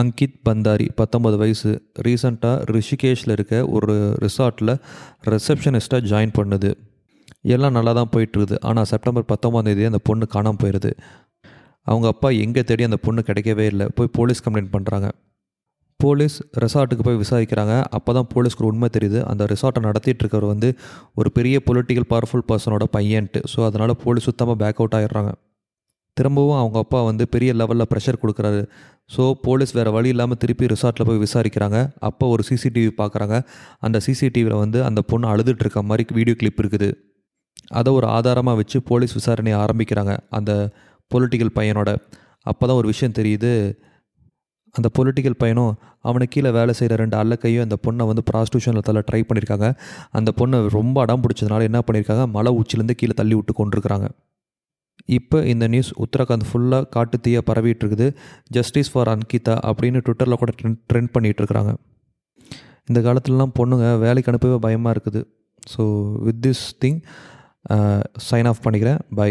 அங்கித் பந்தாரி பத்தொம்பது வயசு. ரீசண்டாக ரிஷிகேஷில் இருக்க ஒரு ரிசார்ட்டில் ரிசப்ஷனிஸ்ட்டாக ஜாயின் பண்ணுது. எல்லாம் நல்லா தான் போயிட்டுருக்குது. ஆனால் செப்டம்பர் பத்தொம்பதாந்தேதி அந்த பொண்ணு காணாமல் போயிடுது அவங்க அப்பா எங்கே தேடி அந்த பொண்ணு கிடைக்கவே இல்லை. போய் போலீஸ் கம்ப்ளைண்ட் பண்ணுறாங்க போலீஸ் ரெசார்ட்டுக்கு போய் விசாரிக்கிறாங்க. அப்போ தான் போலீஸ்க்கு ஒரு உண்மை தெரியுது. அந்த ரிசார்ட்டை நடத்திட்டு இருக்கவர் வந்து ஒரு பெரிய பொலிட்டிக்கல் பவர்ஃபுல் பர்சனோட பையன்ட்டு. ஸோ அதனால் போலீஸ் சுத்தமாக பேக் அவுட் ஆகிடுறாங்க திரும்பவும் அவங்க அப்பா வந்து பெரிய லெவலில் ப்ரெஷர் கொடுக்குறாரு. ஸோ போலீஸ் வேறு வழி இல்லாமல் திருப்பி ரிசார்ட்டில் போய் விசாரிக்கிறாங்க. அப்போ ஒரு சிசிடிவி பார்க்குறாங்க அந்த சிசிடிவியில் வந்து அந்த பொண்ணு அழுதுட்டு இருக்க மாதிரி வீடியோ கிளிப் இருக்குது. அதை ஒரு ஆதாரமாக வச்சு போலீஸ் விசாரணையை ஆரம்பிக்கிறாங்க அந்த பொலிட்டிக்கல் பையனோட. அப்போ தான் ஒரு விஷயம் தெரியுது. அந்த பொலிட்டிக்கல் பையனும் அவனுக்கு கீழே வேலை செய்கிற ரெண்டு அல்லக்கையும் அந்த பொண்ணை வந்து ப்ராஸ்டியூஷனில் தள்ள ட்ரை பண்ணியிருக்காங்க அந்த பொண்ணை ரொம்ப அடம் பிடிச்சதுனால என்ன பண்ணியிருக்காங்க மலை உச்சிலேருந்து கீழே தள்ளி விட்டு கொண்டிருக்கிறாங்க. இப்போ இந்த நியூஸ் உத்தரகாண்ட் ஃபுல்லாக காட்டு தீய பரவிட்டு இருக்குது ஜஸ்டிஸ் ஃபார் அன்கிதா அப்படின்னு ட்விட்டரில் கூட ட்ரெண்ட் ட்ரெண்ட் பண்ணிகிட்ருக்குறாங்க இந்த காலத்துலலாம் பொண்ணுங்க வேலைக்கு அனுப்பவே பயமாக இருக்குது. So with this thing sign off பண்ணிக்கிறேன். பை